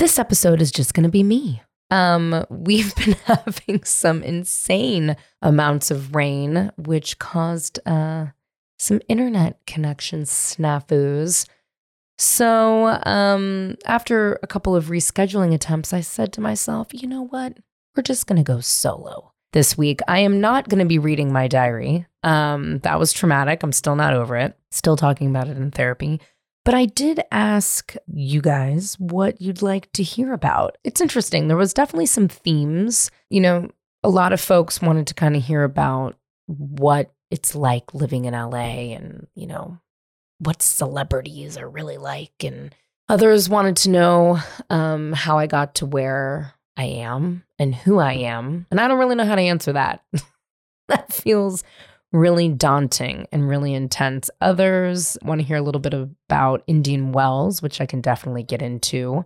this episode is just going to be me. Um, we've been having some insane amounts of rain, which caused uh, some internet connection snafus. So, um, after a couple of rescheduling attempts, I said to myself, you know what? We're just going to go solo this week. I am not going to be reading my diary. Um, that was traumatic. I'm still not over it. Still talking about it in therapy. But I did ask you guys what you'd like to hear about. It's interesting. There was definitely some themes. You know, a lot of folks wanted to kind of hear about what it's like living in LA and, you know, what celebrities are really like. And others wanted to know um, how I got to where I am and who I am. And I don't really know how to answer that. that feels really daunting and really intense. Others want to hear a little bit about Indian Wells, which I can definitely get into.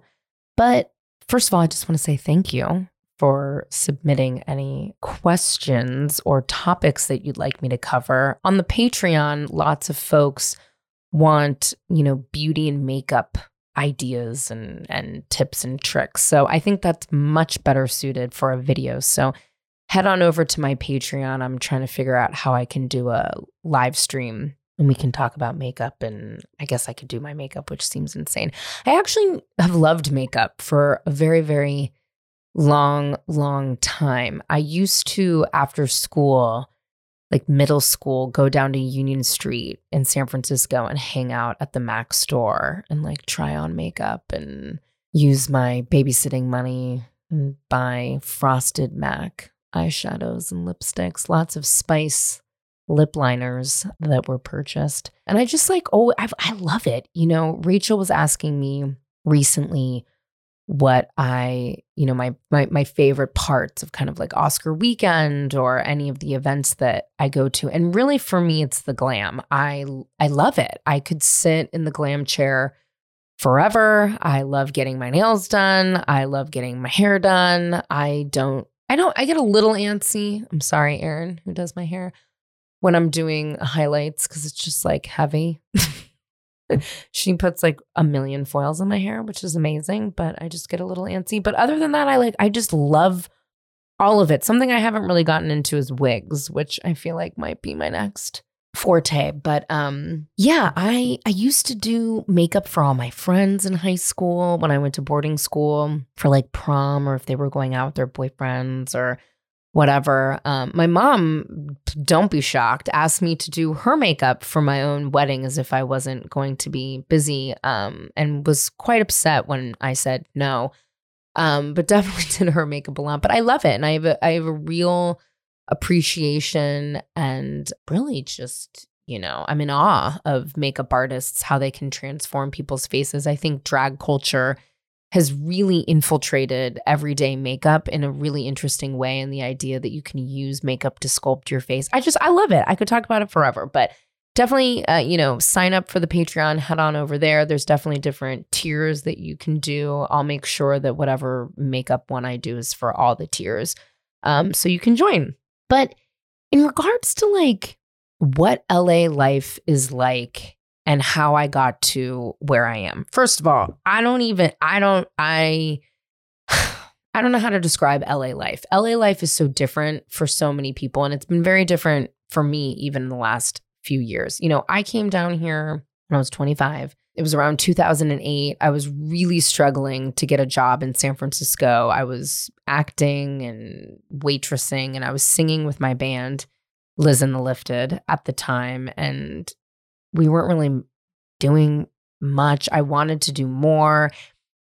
But first of all, I just want to say thank you for submitting any questions or topics that you'd like me to cover. On the Patreon, lots of folks want, you know, beauty and makeup ideas and and tips and tricks. So I think that's much better suited for a video. So head on over to my Patreon. I'm trying to figure out how I can do a live stream and we can talk about makeup and I guess I could do my makeup, which seems insane. I actually have loved makeup for a very, very long, long time. I used to, after school, like middle school, go down to Union Street in San Francisco and hang out at the Mac store and like try on makeup and use my babysitting money and buy frosted Mac eyeshadows and lipsticks, lots of spice lip liners that were purchased. And I just like, oh, I've, I love it. You know, Rachel was asking me recently what I, you know, my my my favorite parts of kind of like Oscar weekend or any of the events that I go to. And really for me it's the glam. I I love it. I could sit in the glam chair forever. I love getting my nails done. I love getting my hair done. I don't I don't, I get a little antsy. I'm sorry, Erin, who does my hair, when I'm doing highlights because it's just like heavy. she puts like a million foils in my hair, which is amazing, but I just get a little antsy. But other than that, I like, I just love all of it. Something I haven't really gotten into is wigs, which I feel like might be my next forte but um yeah i i used to do makeup for all my friends in high school when i went to boarding school for like prom or if they were going out with their boyfriends or whatever. Um my mom don't be shocked asked me to do her makeup for my own wedding as if i wasn't going to be busy um and was quite upset when i said no. Um but definitely did her makeup a lot but i love it and i have a i have a real appreciation and really just you know i'm in awe of makeup artists how they can transform people's faces. I think drag culture has really infiltrated everyday makeup in a really interesting way and the idea that you can use makeup to sculpt your face. I just i love it. I could talk about it forever but definitely uh, you know sign up for the patreon head on over there. There's definitely different tiers that you can do. I'll make sure that whatever makeup one i do is for all the tiers um, so you can join but in regards to like what LA life is like and how I got to where I am. First of all, I don't even I don't I I don't know how to describe LA life. LA life is so different for so many people and it's been very different for me even in the last few years. You know, I came down here when I was 25 it was around 2008. I was really struggling to get a job in San Francisco. I was acting and waitressing, and I was singing with my band, Liz and the Lifted, at the time. And we weren't really doing much. I wanted to do more.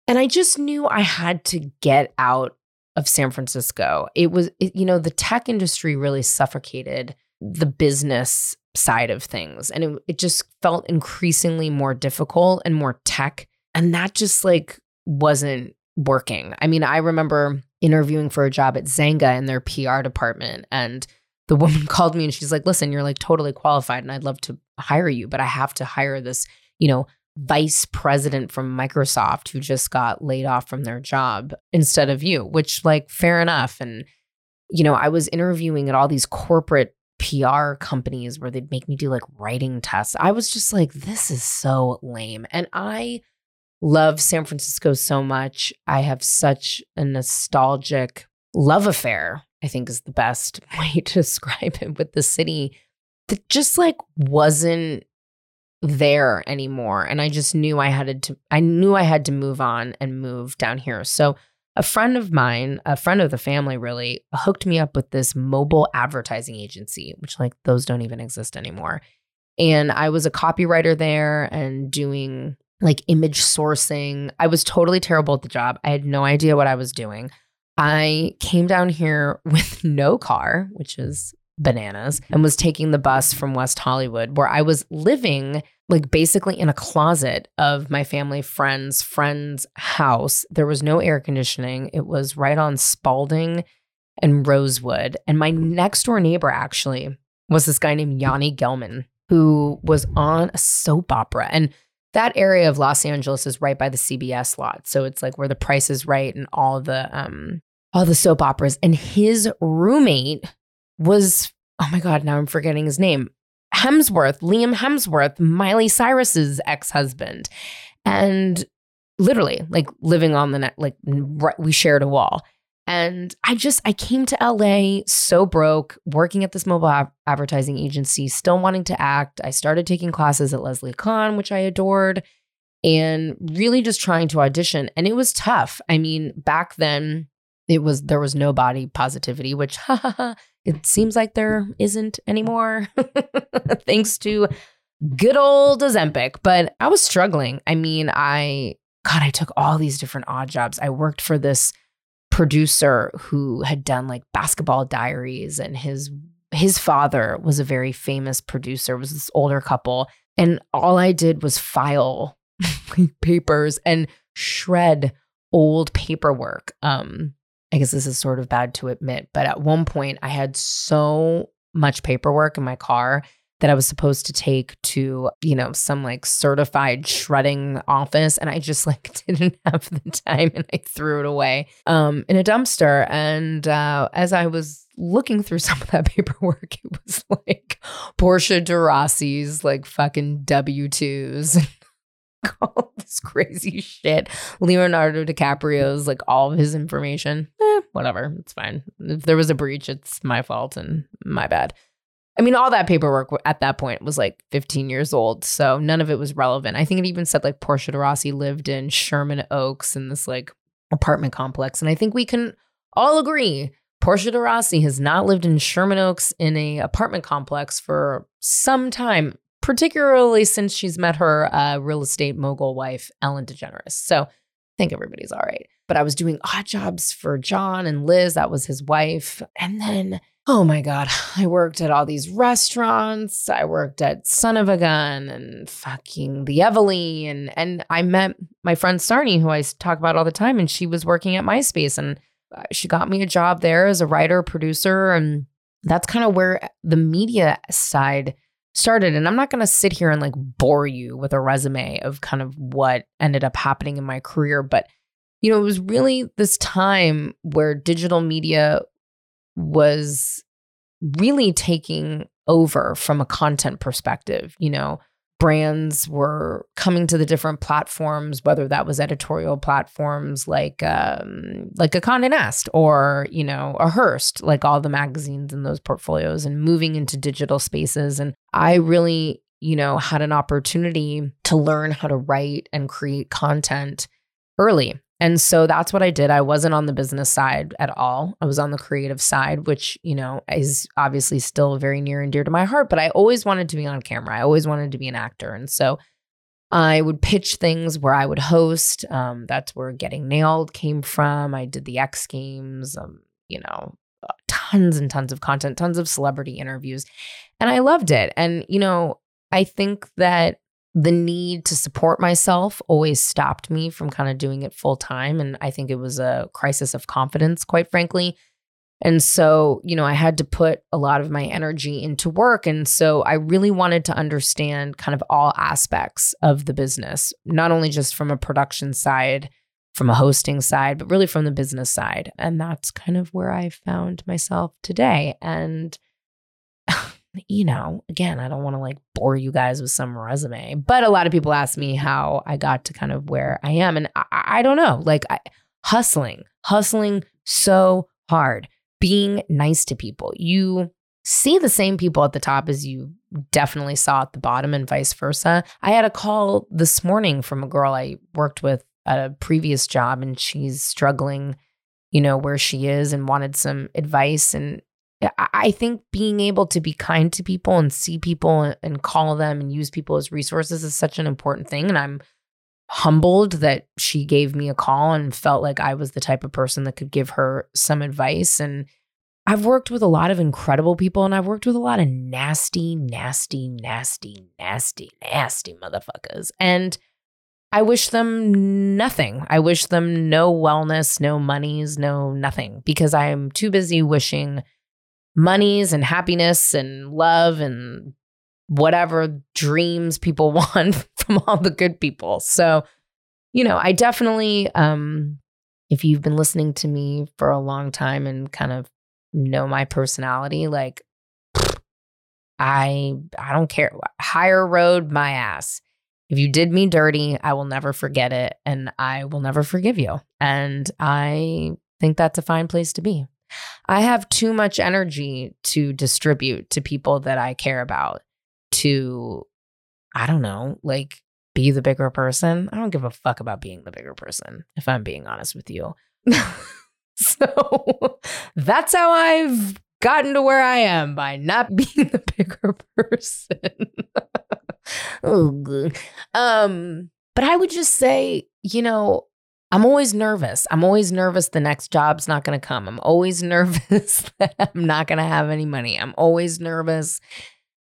And I just knew I had to get out of San Francisco. It was, it, you know, the tech industry really suffocated the business side of things. And it, it just felt increasingly more difficult and more tech. And that just like wasn't working. I mean, I remember interviewing for a job at Zanga in their PR department. And the woman called me and she's like, listen, you're like totally qualified and I'd love to hire you, but I have to hire this, you know, vice president from Microsoft who just got laid off from their job instead of you, which, like, fair enough. And, you know, I was interviewing at all these corporate PR companies where they'd make me do like writing tests. I was just like, this is so lame. And I love San Francisco so much. I have such a nostalgic love affair, I think is the best way to describe it with the city that just like wasn't there anymore. And I just knew I had to, I knew I had to move on and move down here. So a friend of mine, a friend of the family really hooked me up with this mobile advertising agency, which like those don't even exist anymore. And I was a copywriter there and doing like image sourcing. I was totally terrible at the job. I had no idea what I was doing. I came down here with no car, which is bananas, and was taking the bus from West Hollywood, where I was living like basically in a closet of my family friend's friend's house. There was no air conditioning. It was right on Spaulding and Rosewood. And my next door neighbor actually was this guy named Yanni Gelman, who was on a soap opera. And that area of Los Angeles is right by the CBS lot. So it's like where the price is right and all the um all the soap operas. And his roommate was, oh my God, now I'm forgetting his name. Hemsworth, Liam Hemsworth, Miley Cyrus's ex-husband. And literally like living on the net, like we shared a wall. And I just, I came to LA so broke, working at this mobile advertising agency, still wanting to act. I started taking classes at Leslie Kahn, which I adored, and really just trying to audition. And it was tough. I mean, back then, it was, there was no body positivity, which it seems like there isn't anymore, thanks to good old Ozempic. But I was struggling. I mean, I, God, I took all these different odd jobs. I worked for this producer who had done like basketball diaries and his his father was a very famous producer was this older couple and all i did was file papers and shred old paperwork um i guess this is sort of bad to admit but at one point i had so much paperwork in my car that I was supposed to take to, you know, some like certified shredding office. And I just like didn't have the time and I threw it away um, in a dumpster. And uh, as I was looking through some of that paperwork, it was like Portia de Rossi's like fucking W 2s. all this crazy shit. Leonardo DiCaprio's like all of his information. Eh, whatever. It's fine. If there was a breach, it's my fault and my bad. I mean, all that paperwork at that point was like 15 years old. So none of it was relevant. I think it even said like Portia de Rossi lived in Sherman Oaks in this like apartment complex. And I think we can all agree Portia de Rossi has not lived in Sherman Oaks in a apartment complex for some time, particularly since she's met her uh, real estate mogul wife, Ellen DeGeneres. So I think everybody's all right. But I was doing odd jobs for John and Liz. That was his wife. And then oh my God, I worked at all these restaurants. I worked at Son of a Gun and fucking the Eveleigh. And, and I met my friend Sarnie, who I talk about all the time, and she was working at MySpace. And uh, she got me a job there as a writer, producer. And that's kind of where the media side started. And I'm not going to sit here and like bore you with a resume of kind of what ended up happening in my career. But, you know, it was really this time where digital media was really taking over from a content perspective. You know, brands were coming to the different platforms, whether that was editorial platforms like um, like a Condé Nast or you know a Hearst, like all the magazines in those portfolios, and moving into digital spaces. And I really, you know, had an opportunity to learn how to write and create content early. And so that's what I did. I wasn't on the business side at all. I was on the creative side, which, you know, is obviously still very near and dear to my heart, but I always wanted to be on camera. I always wanted to be an actor. And so I would pitch things where I would host. Um, that's where Getting Nailed came from. I did the X Games, um, you know, uh, tons and tons of content, tons of celebrity interviews. And I loved it. And, you know, I think that the need to support myself always stopped me from kind of doing it full time. And I think it was a crisis of confidence, quite frankly. And so, you know, I had to put a lot of my energy into work. And so I really wanted to understand kind of all aspects of the business, not only just from a production side, from a hosting side, but really from the business side. And that's kind of where I found myself today. And you know, again, I don't want to like bore you guys with some resume, but a lot of people ask me how I got to kind of where I am. And I, I don't know, like I, hustling, hustling so hard, being nice to people. You see the same people at the top as you definitely saw at the bottom and vice versa. I had a call this morning from a girl I worked with at a previous job and she's struggling, you know, where she is and wanted some advice. And I think being able to be kind to people and see people and call them and use people as resources is such an important thing. And I'm humbled that she gave me a call and felt like I was the type of person that could give her some advice. And I've worked with a lot of incredible people and I've worked with a lot of nasty, nasty, nasty, nasty, nasty motherfuckers. And I wish them nothing. I wish them no wellness, no monies, no nothing because I am too busy wishing monies and happiness and love and whatever dreams people want from all the good people. So, you know, I definitely um if you've been listening to me for a long time and kind of know my personality, like I I don't care. Higher road my ass. If you did me dirty, I will never forget it and I will never forgive you. And I think that's a fine place to be. I have too much energy to distribute to people that I care about to I don't know, like be the bigger person. I don't give a fuck about being the bigger person if I'm being honest with you. So that's how I've gotten to where I am by not being the bigger person. oh, good. Um, but I would just say, you know, I'm always nervous. I'm always nervous the next job's not going to come. I'm always nervous that I'm not going to have any money. I'm always nervous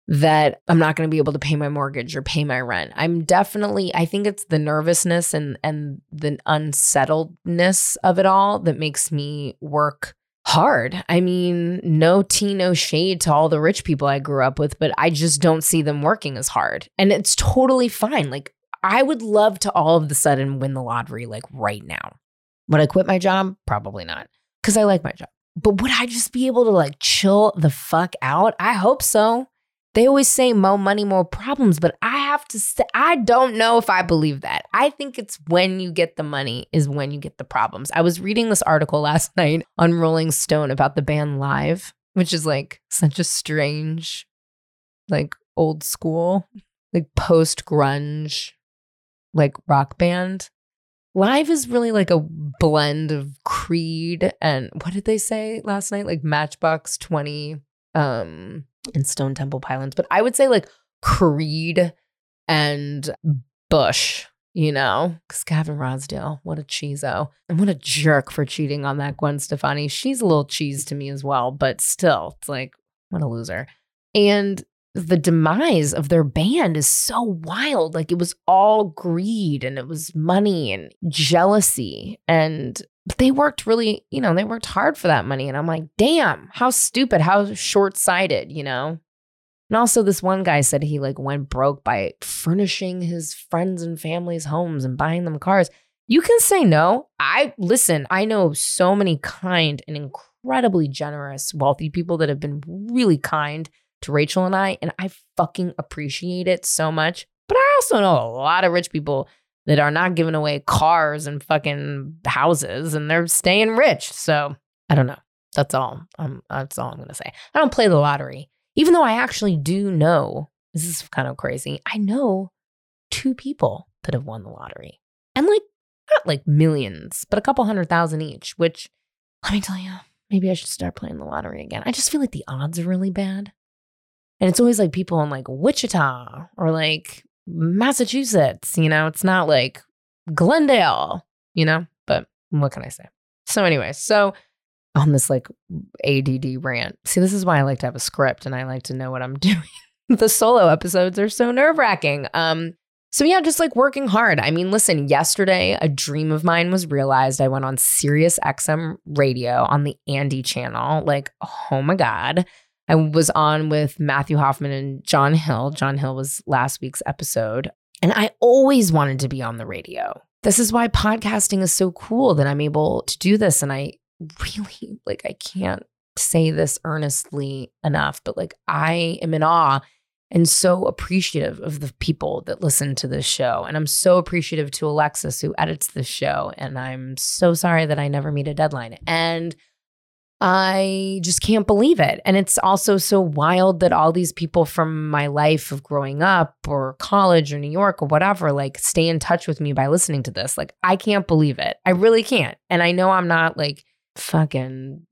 that I'm not going to be able to pay my mortgage or pay my rent. I'm definitely I think it's the nervousness and and the unsettledness of it all that makes me work hard. I mean, no tea, no shade to all the rich people I grew up with, but I just don't see them working as hard. And it's totally fine. Like I would love to all of the sudden win the lottery like right now. Would I quit my job? Probably not. Cuz I like my job. But would I just be able to like chill the fuck out? I hope so. They always say more money, more problems, but I have to say, I don't know if I believe that. I think it's when you get the money is when you get the problems. I was reading this article last night on Rolling Stone about the band Live, which is like such a strange, like old school, like post grunge, like rock band. Live is really like a blend of Creed and what did they say last night? Like Matchbox 20 um and Stone Temple Pilots, but I would say like Creed and Bush, you know, because Gavin Rossdale, what a cheeso. And what a jerk for cheating on that Gwen Stefani. She's a little cheese to me as well, but still, it's like, what a loser. And the demise of their band is so wild. Like it was all greed and it was money and jealousy. And they worked really, you know, they worked hard for that money. And I'm like, damn, how stupid, how short sighted, you know? And also, this one guy said he like went broke by furnishing his friends and family's homes and buying them cars. You can say no. I listen, I know so many kind and incredibly generous, wealthy people that have been really kind to Rachel and I, and I fucking appreciate it so much. But I also know a lot of rich people that are not giving away cars and fucking houses and they're staying rich. So I don't know. That's all. That's all I'm gonna say. I don't play the lottery, even though I actually do know. This is kind of crazy. I know two people that have won the lottery, and like not like millions, but a couple hundred thousand each. Which let me tell you, maybe I should start playing the lottery again. I just feel like the odds are really bad, and it's always like people in like Wichita or like Massachusetts. You know, it's not like Glendale, you know, but what can I say? So, anyway, so on this like ADD rant, see, this is why I like to have a script and I like to know what I'm doing. the solo episodes are so nerve wracking. Um, so yeah, just like working hard. I mean, listen, yesterday a dream of mine was realized. I went on Sirius XM radio on the Andy channel. Like, oh my God. I was on with Matthew Hoffman and John Hill. John Hill was last week's episode. And I always wanted to be on the radio. This is why podcasting is so cool that I'm able to do this. And I really, like, I can't say this earnestly enough, but like I am in awe and so appreciative of the people that listen to this show. And I'm so appreciative to Alexis who edits the show. And I'm so sorry that I never meet a deadline. And I just can't believe it. And it's also so wild that all these people from my life of growing up or college or New York or whatever, like stay in touch with me by listening to this. Like, I can't believe it. I really can't. And I know I'm not like fucking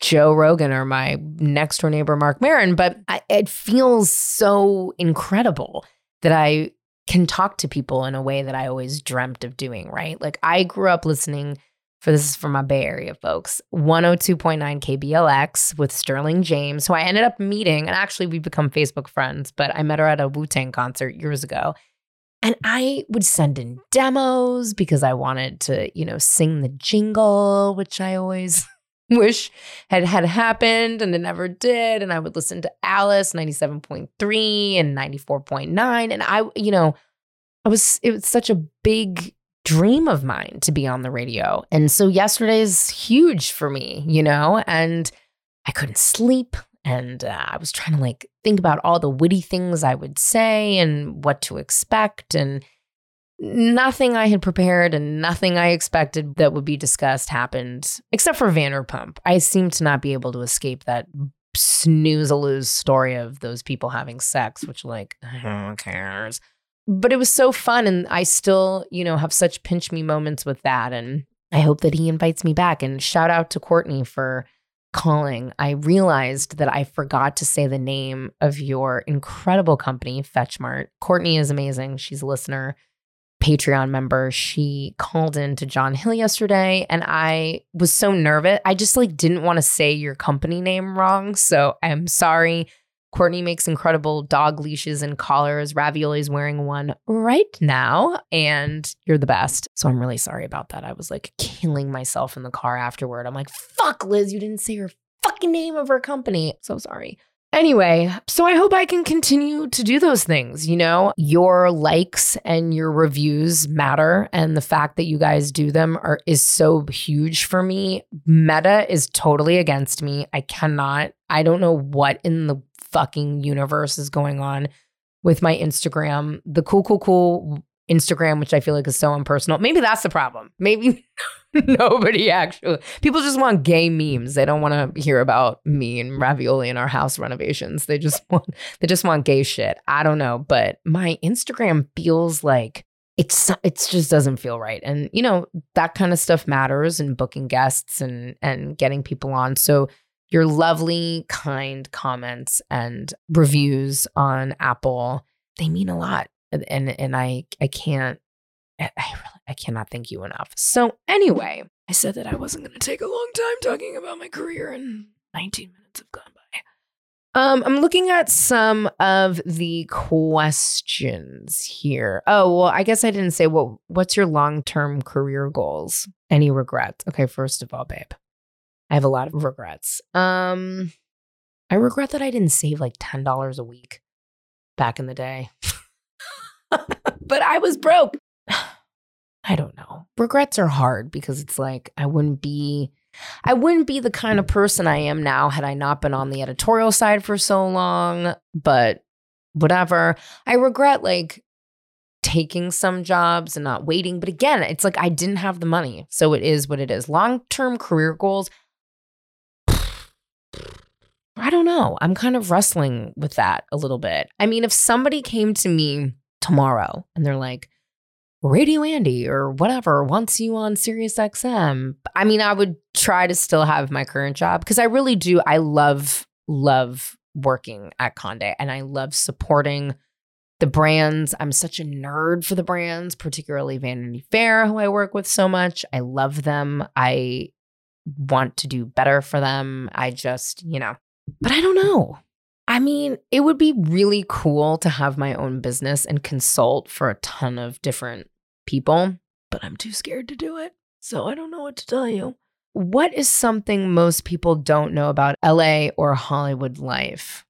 Joe Rogan or my next door neighbor, Marc Maron, but I, it feels so incredible that I can talk to people in a way that I always dreamt of doing, right? Like, I grew up listening for this is for my Bay Area folks, 102.9 KBLX with Sterling James, who I ended up meeting. And actually, we become Facebook friends, but I met her at a Wu Tang concert years ago. And I would send in demos because I wanted to, you know, sing the jingle, which I always wish had had happened and it never did. And I would listen to Alice 97.3 and 94.9. And I, you know, I was, it was such a big dream of mine to be on the radio. And so yesterday's huge for me, you know, and I couldn't sleep. And uh, I was trying to like think about all the witty things I would say and what to expect. And nothing I had prepared and nothing I expected that would be discussed happened, except for Vanderpump. I seem to not be able to escape that snooze a lose story of those people having sex, which, like, who cares? But it was so fun and i still you know have such pinch me moments with that and i hope that he invites me back and shout out to courtney for calling. I realized that i forgot to say the name of your incredible company Fetch Mart. Courtney is amazing. She's a listener patreon member. She called in to john hill yesterday and i was so nervous. I just like didn't want to say your company name wrong so i'm sorry Courtney makes incredible dog leashes and collars. Ravioli's wearing one right now, and you're the best. So I'm really sorry about that. I was like killing myself in the car afterward. I'm like, fuck, Liz, you didn't say her fucking name of her company. So sorry. Anyway, so I hope I can continue to do those things. You know, your likes and your reviews matter. And the fact that you guys do them are is so huge for me. Meta is totally against me. I cannot, I don't know what in the fucking universe is going on with my Instagram. The cool, cool, cool Instagram, which I feel like is so impersonal. Maybe that's the problem. Maybe nobody actually, people just want gay memes. They don't want to hear about me and ravioli in our house renovations. They just want, they just want gay shit. I don't know, but my Instagram feels like it's it just doesn't feel right and you know that kind of stuff matters and booking guests and and getting people on so your lovely, kind comments and reviews on Apple. They mean a lot. And and I I can't I really I cannot thank you enough. So anyway, I said that I wasn't gonna take a long time talking about my career and 19 minutes have gone by. Um, I'm looking at some of the questions here. Oh, well, I guess I didn't say what what's your long-term career goals? Any regrets? Okay, first of all, babe. I have a lot of regrets. Um, I regret that I didn't save like $10 a week back in the day. but I was broke. I don't know. Regrets are hard because it's like I wouldn't be I wouldn't be the kind of person I am now had I not been on the editorial side for so long, but whatever. I regret like taking some jobs and not waiting, but again, it's like I didn't have the money. So it is what it is. Long-term career goals, I don't know. I'm kind of wrestling with that a little bit. I mean, if somebody came to me tomorrow and they're like, Radio Andy or whatever wants you on Sirius XM, I mean, I would try to still have my current job because I really do. I love, love working at Conde and I love supporting the brands. I'm such a nerd for the brands, particularly Vanity Fair, who I work with so much. I love them. I want to do better for them. I just, you know, but I don't know. I mean, it would be really cool to have my own business and consult for a ton of different people, but I'm too scared to do it. So I don't know what to tell you. What is something most people don't know about LA or Hollywood life?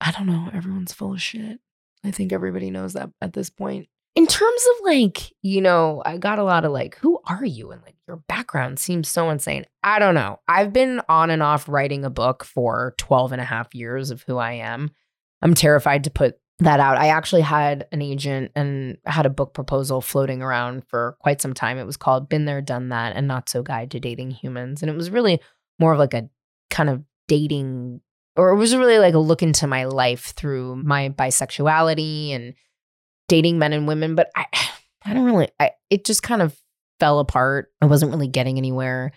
I don't know. Everyone's full of shit. I think everybody knows that at this point. In terms of like, you know, I got a lot of like, who are you? And like, your background seems so insane. I don't know. I've been on and off writing a book for 12 and a half years of who I am. I'm terrified to put that out. I actually had an agent and had a book proposal floating around for quite some time. It was called Been There, Done That, and Not So Guide to Dating Humans. And it was really more of like a kind of dating, or it was really like a look into my life through my bisexuality and dating men and women. But I, I don't really, I, it just kind of fell apart. I wasn't really getting anywhere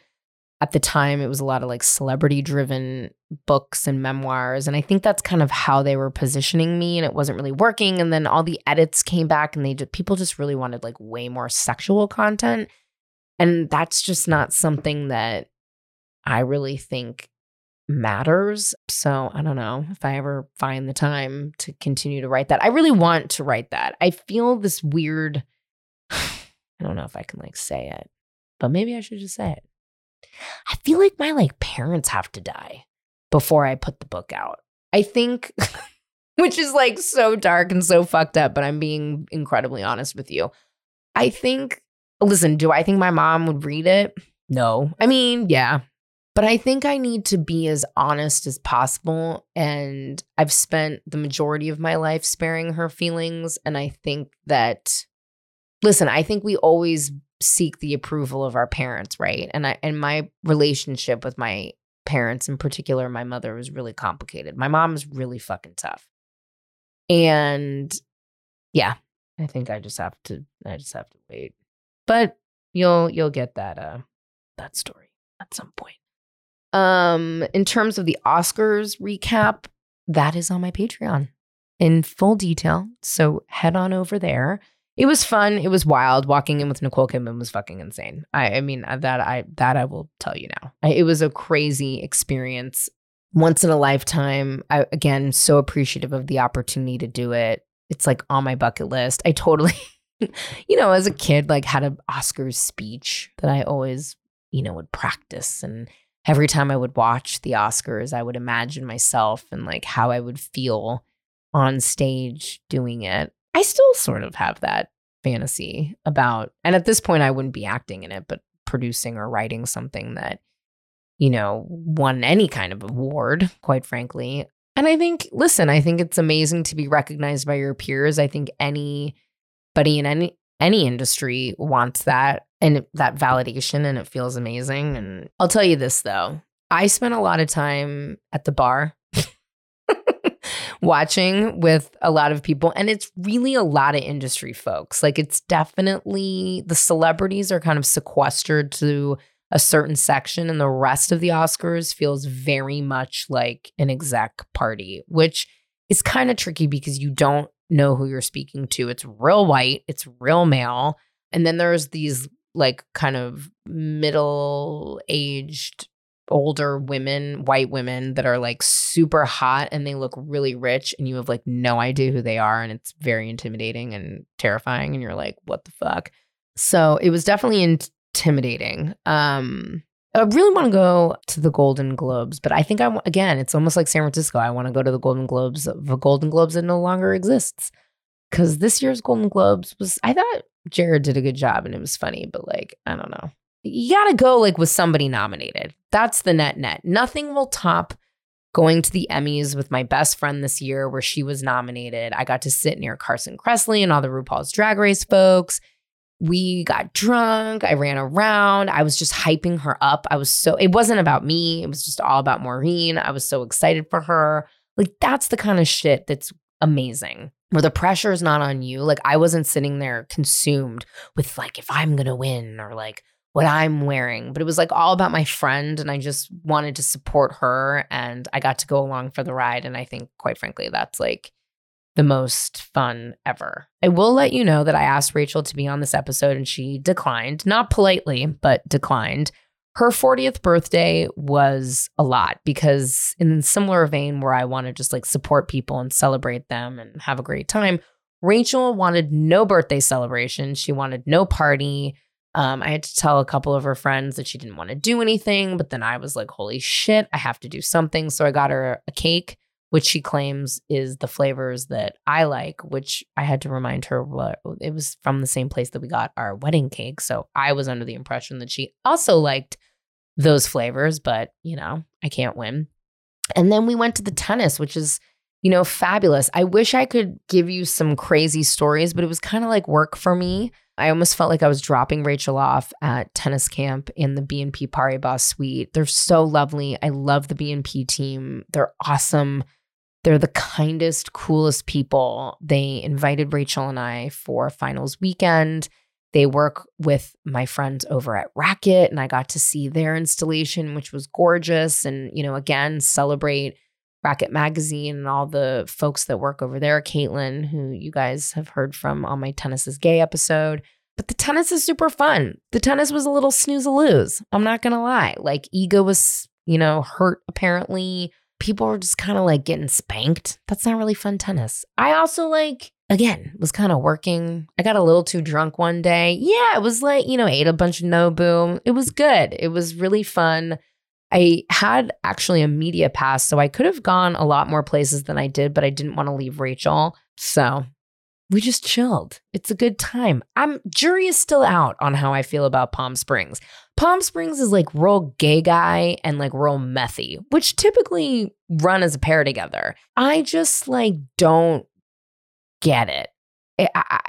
at the time it was a lot of like celebrity driven books and memoirs and i think that's kind of how they were positioning me and it wasn't really working and then all the edits came back and they just people just really wanted like way more sexual content and that's just not something that i really think matters so i don't know if i ever find the time to continue to write that i really want to write that i feel this weird i don't know if i can like say it but maybe i should just say it I feel like my like parents have to die before I put the book out. I think which is like so dark and so fucked up, but I'm being incredibly honest with you. I think listen, do I think my mom would read it? No. I mean, yeah. But I think I need to be as honest as possible. And I've spent the majority of my life sparing her feelings. And I think that, listen, I think we always seek the approval of our parents, right? And I and my relationship with my parents, in particular my mother, was really complicated. My mom is really fucking tough. And yeah, I think I just have to I just have to wait. But you'll you'll get that uh that story at some point. Um in terms of the Oscars recap, that is on my Patreon in full detail. So head on over there it was fun. It was wild. Walking in with Nicole Kidman was fucking insane. I, I mean uh, that I that I will tell you now. I, it was a crazy experience, once in a lifetime. I again so appreciative of the opportunity to do it. It's like on my bucket list. I totally, you know, as a kid, like had an Oscars speech that I always, you know, would practice and. Every time I would watch the Oscars, I would imagine myself and like how I would feel on stage doing it. I still sort of have that fantasy about, and at this point, I wouldn't be acting in it, but producing or writing something that, you know, won any kind of award, quite frankly. And I think, listen, I think it's amazing to be recognized by your peers. I think anybody in any any industry wants that and that validation and it feels amazing. And I'll tell you this though. I spent a lot of time at the bar watching with a lot of people. And it's really a lot of industry folks. Like it's definitely the celebrities are kind of sequestered to a certain section, and the rest of the Oscars feels very much like an exec party, which is kind of tricky because you don't know who you're speaking to. It's real white, it's real male. And then there's these like kind of middle aged older women, white women that are like super hot and they look really rich and you have like no idea who they are and it's very intimidating and terrifying and you're like what the fuck. So it was definitely intimidating. Um I really want to go to the Golden Globes, but I think I'm again, it's almost like San Francisco. I want to go to the Golden Globes, the Golden Globes that no longer exists. Cuz this year's Golden Globes was I thought Jerrod did a good job and it was funny, but like I don't know you got to go like with somebody nominated. That's the net net. Nothing will top going to the Emmys with my best friend this year where she was nominated. I got to sit near Carson Kressley and all the RuPaul's Drag Race folks. We got drunk. I ran around. I was just hyping her up. I was so, it wasn't about me. It was just all about Maureen. I was so excited for her. Like, that's the kind of shit that's amazing where the pressure is not on you. Like, I wasn't sitting there consumed with, like, if I'm going to win or like, what I'm wearing, but it was like all about my friend and I just wanted to support her and I got to go along for the ride and I think quite frankly that's like the most fun ever. I will let you know that I asked Rachel to be on this episode and she declined, not politely, but declined. Her 40th birthday was a lot because in similar vein where I want to just like support people and celebrate them and have a great time, Rachel wanted no birthday celebration. She wanted no party. Um, I had to tell a couple of her friends that she didn't want to do anything, but then I was like, holy shit, I have to do something. So I got her a cake which she claims is the flavors that I like, which I had to remind her it was from the same place that we got our wedding cake. So I was under the impression that she also liked those flavors, but you know, I can't win. And then we went to the tennis, which is, you know, fabulous. I wish I could give you some crazy stories, but it was kind of like work for me. I almost felt like I was dropping Rachel off at tennis camp in the BNP Paribas suite. They're so lovely. I love the BNP team. They're awesome. They're the kindest, coolest people. They invited Rachel and I for finals weekend. They work with my friends over at Racquet, and I got to see their installation, which was gorgeous. And, you know, again, celebrate Racquet Magazine and all the folks that work over there, Caitlin, who you guys have heard from on my Tennis is Gay episode. But the tennis is super fun. The tennis was a little snooze a lose. I'm not going to lie. Like, ego was, you know, hurt apparently. People were just kind of like getting spanked. That's not really fun tennis. I also like, again, was kind of working. I got a little too drunk one day. Yeah, it was like, you know, ate a bunch of Nobu. It was good. It was really fun. I had actually a media pass, so I could have gone a lot more places than I did, but I didn't want to leave Rachel. So we just chilled. It's a good time. I'm jury is still out on how I feel about Palm Springs. Palm Springs is like real gay guy and like real methy, which typically run as a pair together. I just like don't get it. I,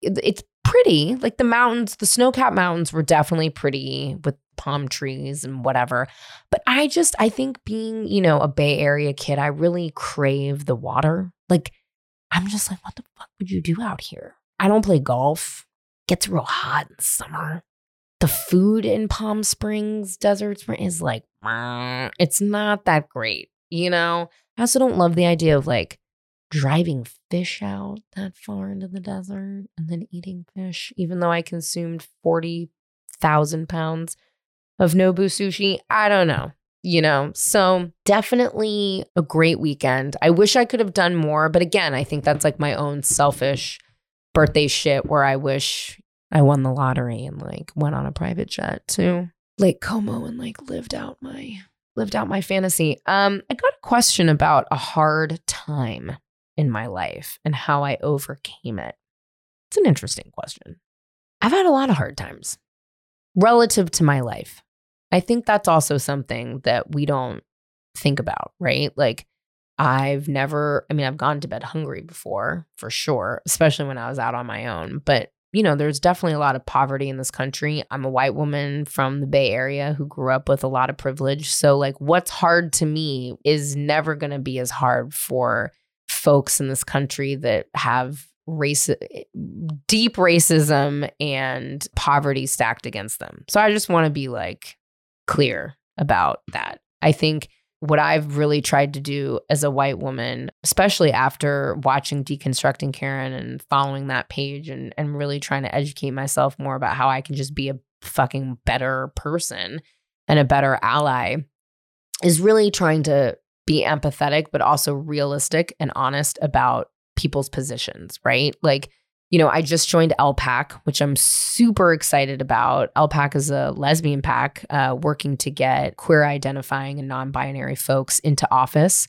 it's pretty. Like the mountains, the snow capped mountains were definitely pretty with palm trees and whatever. But I just, I think being, you know, a Bay Area kid, I really crave the water. Like, I'm just like, what the fuck would you do out here? I don't play golf. Gets real hot in summer. The food in Palm Springs deserts is like, it's not that great, you know? I also don't love the idea of like driving fish out that far into the desert and then eating fish, even though I consumed 40,000 pounds of Nobu sushi. I don't know, you know? So definitely a great weekend. I wish I could have done more, but again, I think that's like my own selfish birthday shit where I wish I won the lottery and like went on a private jet to Lake Como and like lived out my lived out my fantasy. Um I got a question about a hard time in my life and how I overcame it. It's an interesting question. I've had a lot of hard times relative to my life. I think that's also something that we don't think about, right? Like, I've never, I mean, I've gone to bed hungry before for sure, especially when I was out on my own. But, you know, there's definitely a lot of poverty in this country. I'm a white woman from the Bay Area who grew up with a lot of privilege. So, like, what's hard to me is never going to be as hard for folks in this country that have race eh, deep racism and poverty stacked against them. So I just want to be like clear about that. I think what I've really tried to do as a white woman, especially after watching Deconstructing Karen and following that page and, and really trying to educate myself more about how I can just be a fucking better person and a better ally, is really trying to be empathetic, but also realistic and honest about people's positions, right? Like, you know, I just joined LPAC, which I'm super excited about. LPAC is a lesbian PAC uh, working to get queer identifying and non binary folks into office.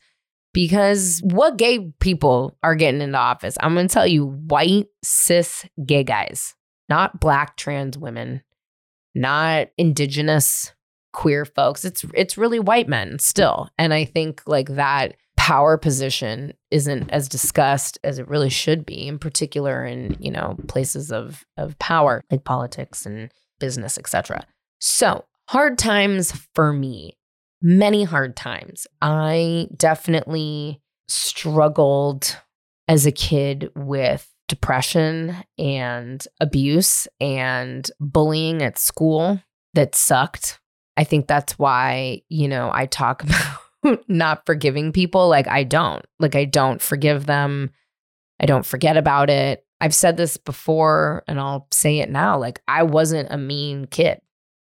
Because what gay people are getting into office? I'm going to tell you white, cis, gay guys, not black trans women, not indigenous queer folks. It's it's really white men still. And I think like that power position isn't as discussed as it really should be, in particular in, you know, places of of power like politics and business, etc. So, hard times for me. Many hard times. I definitely struggled as a kid with depression and abuse and bullying at school that sucked I think that's why, you know, I talk about not forgiving people. Like, I don't. Like, I don't forgive them. I don't forget about it. I've said this before and I'll say it now. Like, I wasn't a mean kid.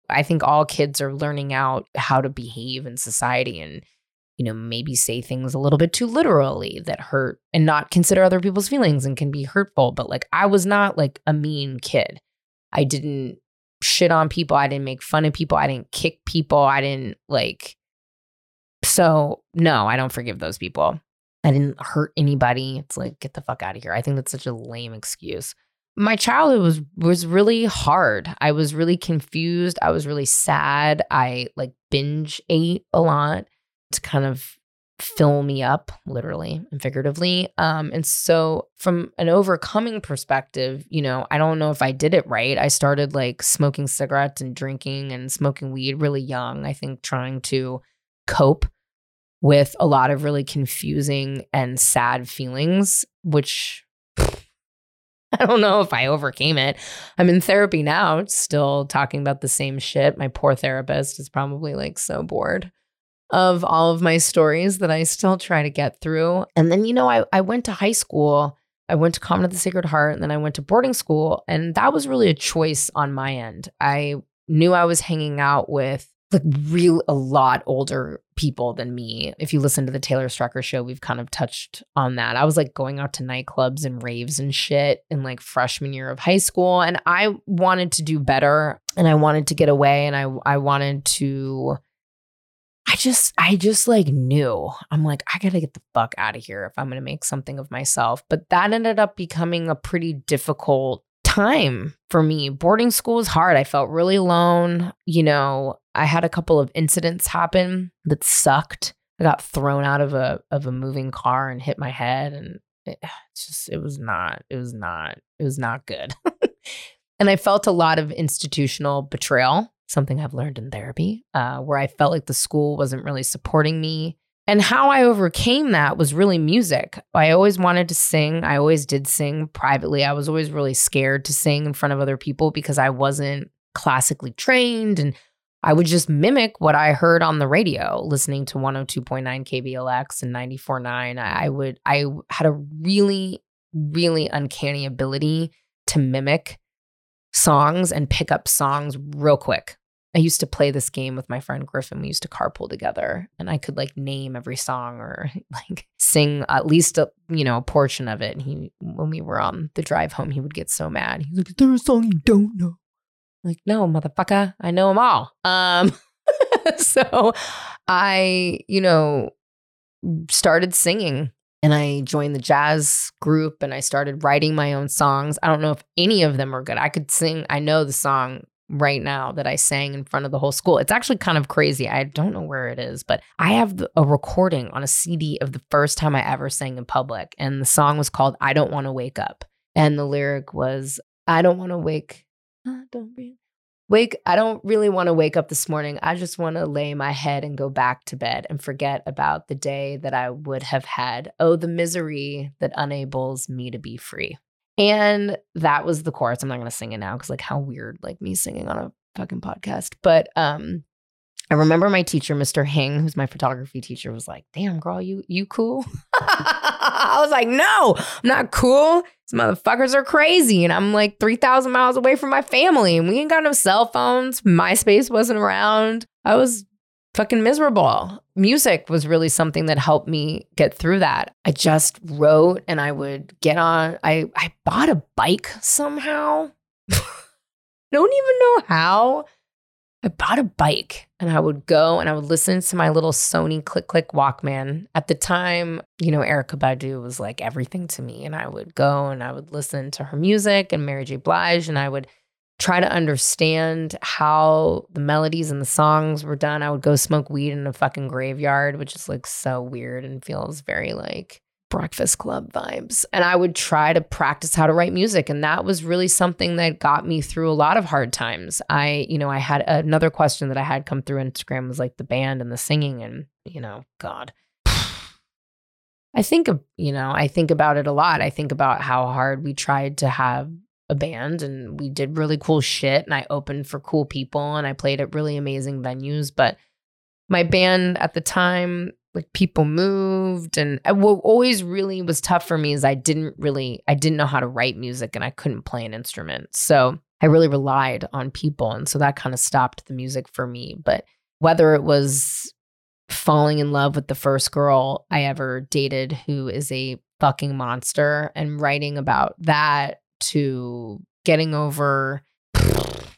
I think all kids are learning out how to behave in society and, you know, maybe say things a little bit too literally that hurt and not consider other people's feelings and can be hurtful. But like, I was not like a mean kid. I didn't shit on people. I didn't make fun of people. I didn't kick people. I didn't like. So, no, I don't forgive those people. I didn't hurt anybody. It's like, get the fuck out of here. I think that's such a lame excuse. My childhood was was really hard. I was really confused. I was really sad. I like binge ate a lot to kind of fill me up literally and figuratively um and so from an overcoming perspective you know i don't know if i did it right i started like smoking cigarettes and drinking and smoking weed really young i think trying to cope with a lot of really confusing and sad feelings which I don't know if I overcame it. I'm in therapy now, still talking about the same shit. My poor therapist is probably like so bored of all of my stories that I still try to get through. And then, you know, I, I went to high school. I went to Convent of the Sacred Heart and then I went to boarding school. And that was really a choice on my end. I knew I was hanging out with like real a lot older people than me. If you listen to the Taylor Strecker show, we've kind of touched on that. I was like going out to nightclubs and raves and shit in like freshman year of high school and I wanted to do better and I wanted to get away and I I wanted to I just, I just like knew. I'm like, I gotta get the fuck out of here if I'm gonna make something of myself. But that ended up becoming a pretty difficult time for me. Boarding school was hard. I felt really alone. You know, I had a couple of incidents happen that sucked. I got thrown out of a of a moving car and hit my head, and it, it's just, it was not, it was not, it was not good. and I felt a lot of institutional betrayal something I've learned in therapy, uh, where I felt like the school wasn't really supporting me. And how I overcame that was really music. I always wanted to sing. I always did sing privately. I was always really scared to sing in front of other people because I wasn't classically trained and I would just mimic what I heard on the radio, listening to 102.9 KBLX and 94.9. I would, I had a really, really uncanny ability to mimic songs and pick up songs real quick. I used to play this game with my friend Griffin. We used to carpool together and I could like name every song or like sing at least a, you know, a portion of it. And he, when we were on the drive home, he would get so mad. He's like, is there a song you don't know? I'm like, no, motherfucker, I know them all. Um, so I, you know, started singing and I joined the jazz group and I started writing my own songs. I don't know if any of them are good. I could sing, I know the song right now that I sang in front of the whole school. It's actually kind of crazy. I don't know where it is, but I have a recording on a CD of the first time I ever sang in public. And the song was called I Don't Want to Wake Up. And the lyric was, I don't want to wake. Don't really wake i don't really want to wake up this morning i just want to lay my head and go back to bed and forget about the day that i would have had oh the misery that enables me to be free and that was the chorus i'm not going to sing it now because like how weird like me singing on a fucking podcast but um I remember my teacher, Mr. Hing, who's my photography teacher, was like, "Damn, girl, you you cool?" I was like, "No, I'm not cool. These motherfuckers are crazy, and I'm like three thousand miles away from my family, and we ain't got no cell phones. MySpace wasn't around. I was fucking miserable. Music was really something that helped me get through that. I just wrote, and I would get on. I I bought a bike somehow. don't even know how. I bought a bike and I would go and I would listen to my little Sony Click Click Walkman. At the time, you know, Erykah Badu was like everything to me. And I would go and I would listen to her music and Mary J. Blige and I would try to understand how the melodies and the songs were done. I would go smoke weed in a fucking graveyard, which is like so weird and feels very like Breakfast Club vibes. And I would try to practice how to write music. And that was really something that got me through a lot of hard times. I, you know, I had another question that I had come through Instagram was like the band and the singing. And, you know, God. I think of, you know, I think about it a lot. I think about how hard we tried to have a band and we did really cool shit and I opened for cool people and I played at really amazing venues. But my band at the time like people moved and uh, what always really was tough for me is I didn't really I didn't know how to write music and I couldn't play an instrument. So I really relied on people and so that kind of stopped the music for me, but whether it was falling in love with the first girl I ever dated who is a fucking monster and writing about that to getting over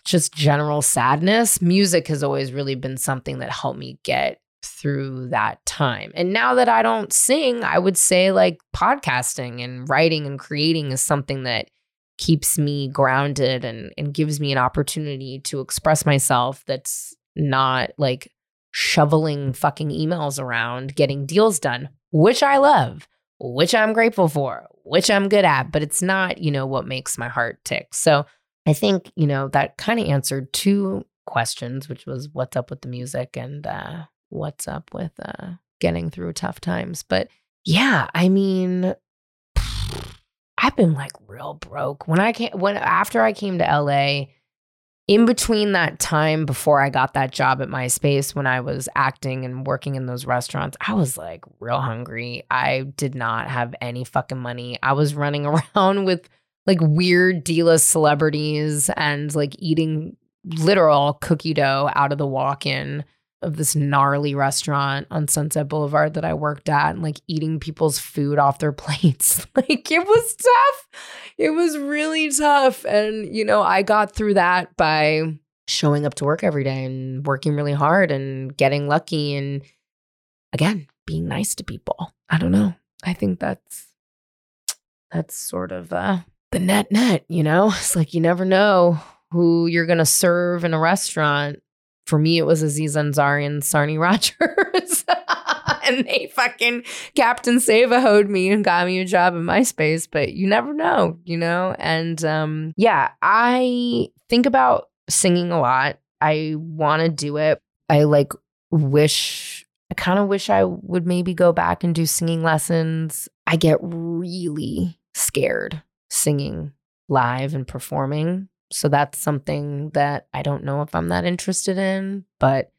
just general sadness, music has always really been something that helped me get through that time. And now that I don't sing, I would say like podcasting and writing and creating is something that keeps me grounded and, and gives me an opportunity to express myself that's not like shoveling fucking emails around getting deals done, which I love, which I'm grateful for, which I'm good at, but it's not, you know, what makes my heart tick. So I think, you know, that kind of answered two questions, which was what's up with the music and uh, what's up with uh, getting through tough times. But yeah, I mean, I've been like real broke. When I came when after I came to LA, in between that time before I got that job at MySpace when I was acting and working in those restaurants, I was like real hungry. I did not have any fucking money. I was running around with like weird D-list celebrities and like eating literal cookie dough out of the walk-in of this gnarly restaurant on Sunset Boulevard that I worked at and like eating people's food off their plates. like it was tough. It was really tough. And, you know, I got through that by showing up to work every day and working really hard and getting lucky and again, being nice to people. I don't know. I think that's that's sort of uh the net net, you know? It's like you never know who you're going to serve in a restaurant for me, it was Aziz Ansari and Sarnie Rogers. and they fucking Captain Sava hoed me and got me a job in MySpace, but you never know, you know? And um, yeah, I think about singing a lot. I want to do it. I like wish, I kind of wish I would maybe go back and do singing lessons. I get really scared singing live and performing. So that's something that I don't know if I'm that interested in, but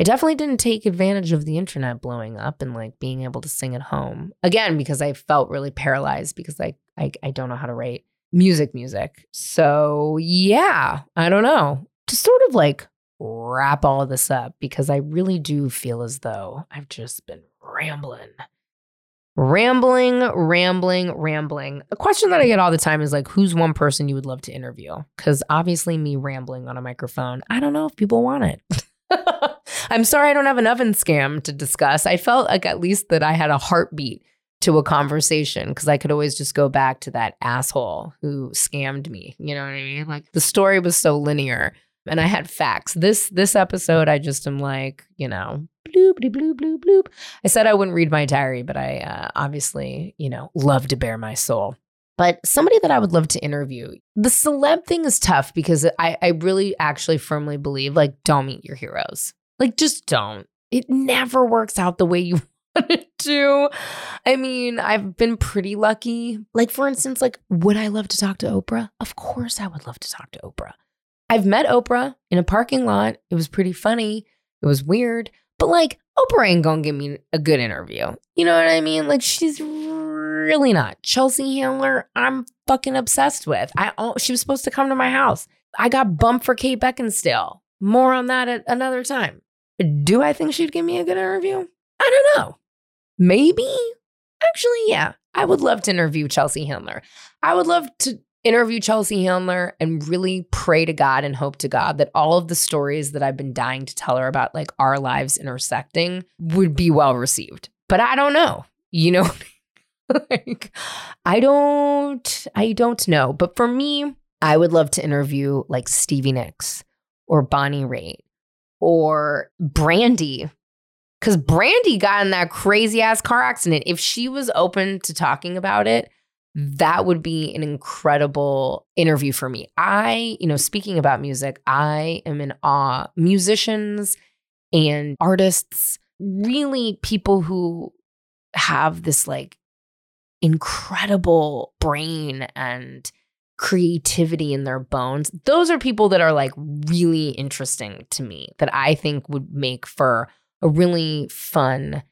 I definitely didn't take advantage of the internet blowing up and like being able to sing at home. Again, because I felt really paralyzed because I I, I don't know how to write music music. So yeah, I don't know. To sort of like wrap all of this up because I really do feel as though I've just been rambling Rambling, rambling, rambling. A question that I get all the time is like, who's one person you would love to interview? Because obviously, me rambling on a microphone, I don't know if people want it. I'm sorry I don't have an oven scam to discuss. I felt like at least that I had a heartbeat to a conversation because I could always just go back to that asshole who scammed me. You know what I mean? Like the story was so linear and I had facts. This this episode, I just am like, you know, bloop, bloop, bloop, bloop. I said I wouldn't read my diary, but I uh, obviously, you know, love to bare my soul. But somebody that I would love to interview, the celeb thing is tough because I, I really actually firmly believe like, don't meet your heroes. Like, just don't. It never works out the way you want it to. I mean, I've been pretty lucky. Like, for instance, like, would I love to talk to Oprah? Of course I would love to talk to Oprah. I've met Oprah in a parking lot. It was pretty funny. It was weird. But like, Oprah ain't gonna give me a good interview. You know what I mean? Like, she's really not. Chelsea Handler, I'm fucking obsessed with. I she was supposed to come to my house. I got bumped for Kate Beckinsale. More on that at another time. Do I think she'd give me a good interview? I don't know. Maybe. Actually, yeah. I would love to interview Chelsea Handler. I would love to interview Chelsea Handler and really pray to God and hope to God that all of the stories that I've been dying to tell her about like our lives intersecting would be well received. But I don't know. You know, like I don't I don't know. But for me, I would love to interview like Stevie Nicks or Bonnie Raitt or Brandy. Cause Brandy got in that crazy ass car accident. If she was open to talking about it, that would be an incredible interview for me. I, you know, speaking about music, I am in awe. Musicians and artists, really people who have this like incredible brain and creativity in their bones. Those are people that are like really interesting to me that I think would make for a really fun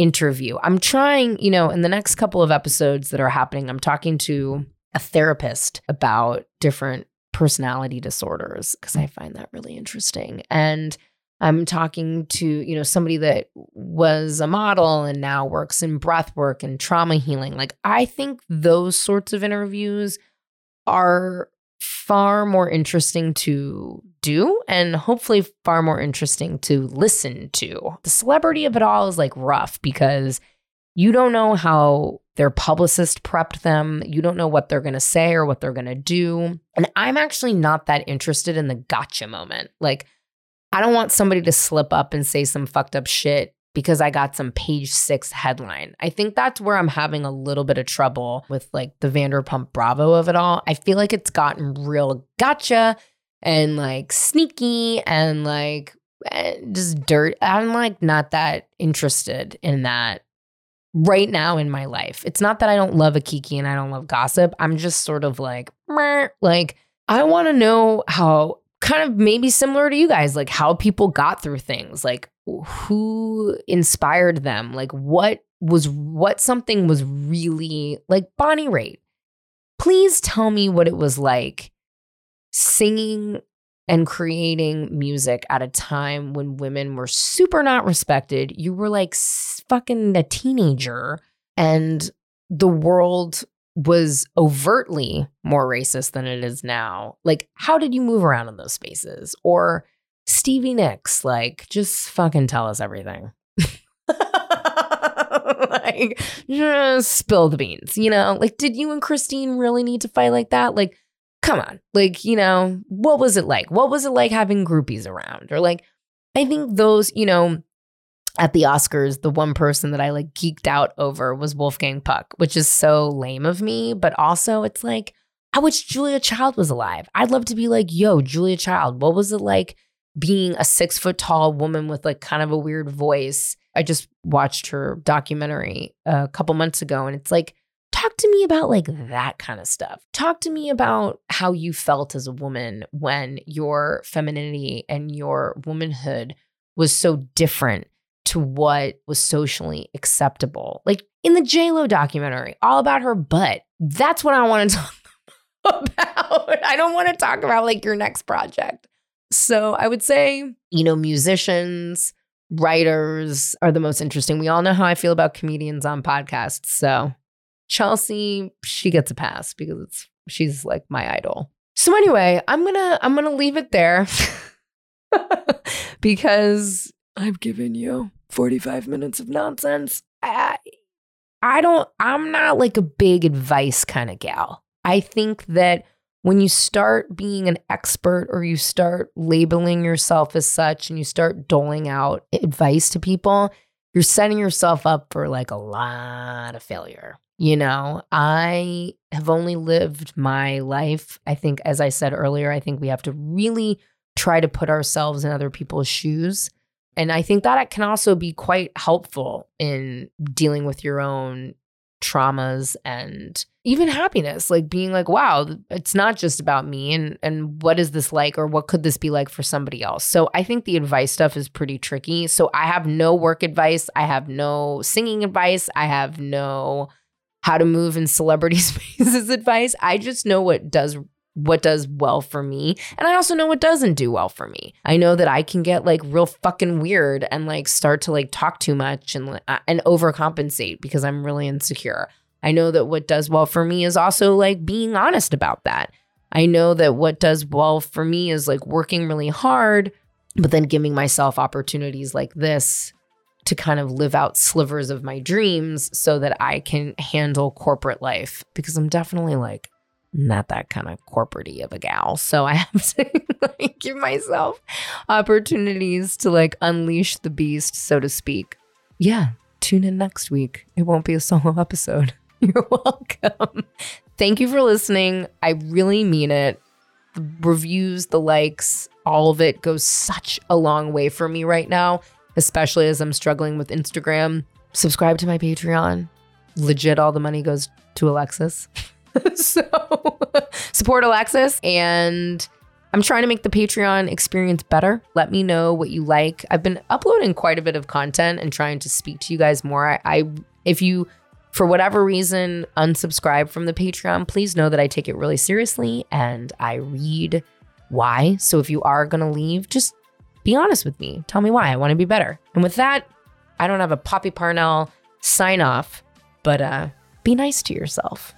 interview. I'm trying, you know, in the next couple of episodes that are happening, I'm talking to a therapist about different personality disorders because I find that really interesting. And I'm talking to, you know, somebody that was a model and now works in breath work and trauma healing. Like I think those sorts of interviews are far more interesting to do and hopefully far more interesting to listen to. The celebrity of it all is like rough because you don't know how their publicist prepped them. You don't know what they're going to say or what they're going to do. And I'm actually not that interested in the gotcha moment. Like, I don't want somebody to slip up and say some fucked up shit because I got some page six headline. I think that's where I'm having a little bit of trouble with like the Vanderpump Bravo of it all. I feel like it's gotten real gotcha and like sneaky and like eh, just dirt. I'm like not that interested in that right now in my life. It's not that I don't love a kiki and I don't love gossip. I'm just sort of like, Meh. like I want to know how kind of maybe similar to you guys, like how people got through things, like who inspired them, like what was what something was really like Bonnie Raitt. Please tell me what it was like singing and creating music at a time when women were super not respected. You were like fucking a teenager and the world was overtly more racist than it is now. Like, how did you move around in those spaces? Or Stevie Nicks, like, just fucking tell us everything. like, just spill the beans, you know? Like, did you and Christine really need to fight like that? Like, come on. Like, you know, what was it like? What was it like having groupies around? Or like, I think those, you know, at the Oscars, the one person that I like geeked out over was Wolfgang Puck, which is so lame of me. But also, it's like, I wish Julia Child was alive. I'd love to be like, yo, Julia Child, what was it like being a six foot tall woman with like kind of a weird voice? I just watched her documentary a couple months ago, and it's like, talk to me about like that kind of stuff. Talk to me about how you felt as a woman when your femininity and your womanhood was so different to what was socially acceptable. Like in the JLo documentary, all about her butt. That's what I want to talk about. I don't want to talk about like your next project. So I would say, you know, musicians, writers are the most interesting. We all know how I feel about comedians on podcasts. So Chelsea, she gets a pass because it's she's like my idol. So anyway, I'm going to I'm going to leave it there. because I've given you 45 minutes of nonsense. I, I don't, I'm not like a big advice kind of gal. I think that when you start being an expert or you start labeling yourself as such and you start doling out advice to people, you're setting yourself up for like a lot of failure. You know, I have only lived my life. I think, as I said earlier, I think we have to really try to put ourselves in other people's shoes and I think that can also be quite helpful in dealing with your own traumas and even happiness like being like wow it's not just about me and and what is this like or what could this be like for somebody else so i think the advice stuff is pretty tricky so i have no work advice i have no singing advice i have no how to move in celebrity spaces advice i just know what does what does well for me. And I also know what doesn't do well for me. I know that I can get like real fucking weird and like start to like talk too much and uh, and overcompensate because I'm really insecure. I know that what does well for me is also like being honest about that. I know that what does well for me is like working really hard, but then giving myself opportunities like this to kind of live out slivers of my dreams so that I can handle corporate life because I'm definitely like not that kind of corporatey of a gal. So I have to like, give myself opportunities to like unleash the beast, so to speak. Yeah, tune in next week. It won't be a solo episode. You're welcome. Thank you for listening. I really mean it. The reviews, the likes, all of it goes such a long way for me right now, especially as I'm struggling with Instagram. Subscribe to my Patreon. Legit, all the money goes to Alexis. so support Alexis and I'm trying to make the Patreon experience better. Let me know what you like. I've been uploading quite a bit of content and trying to speak to you guys more. I, I if you for whatever reason unsubscribe from the Patreon, please know that I take it really seriously and I read why. So if you are going to leave, just be honest with me. Tell me why. I want to be better. And with that, I don't have a Poppy Parnell sign off, but uh be nice to yourself.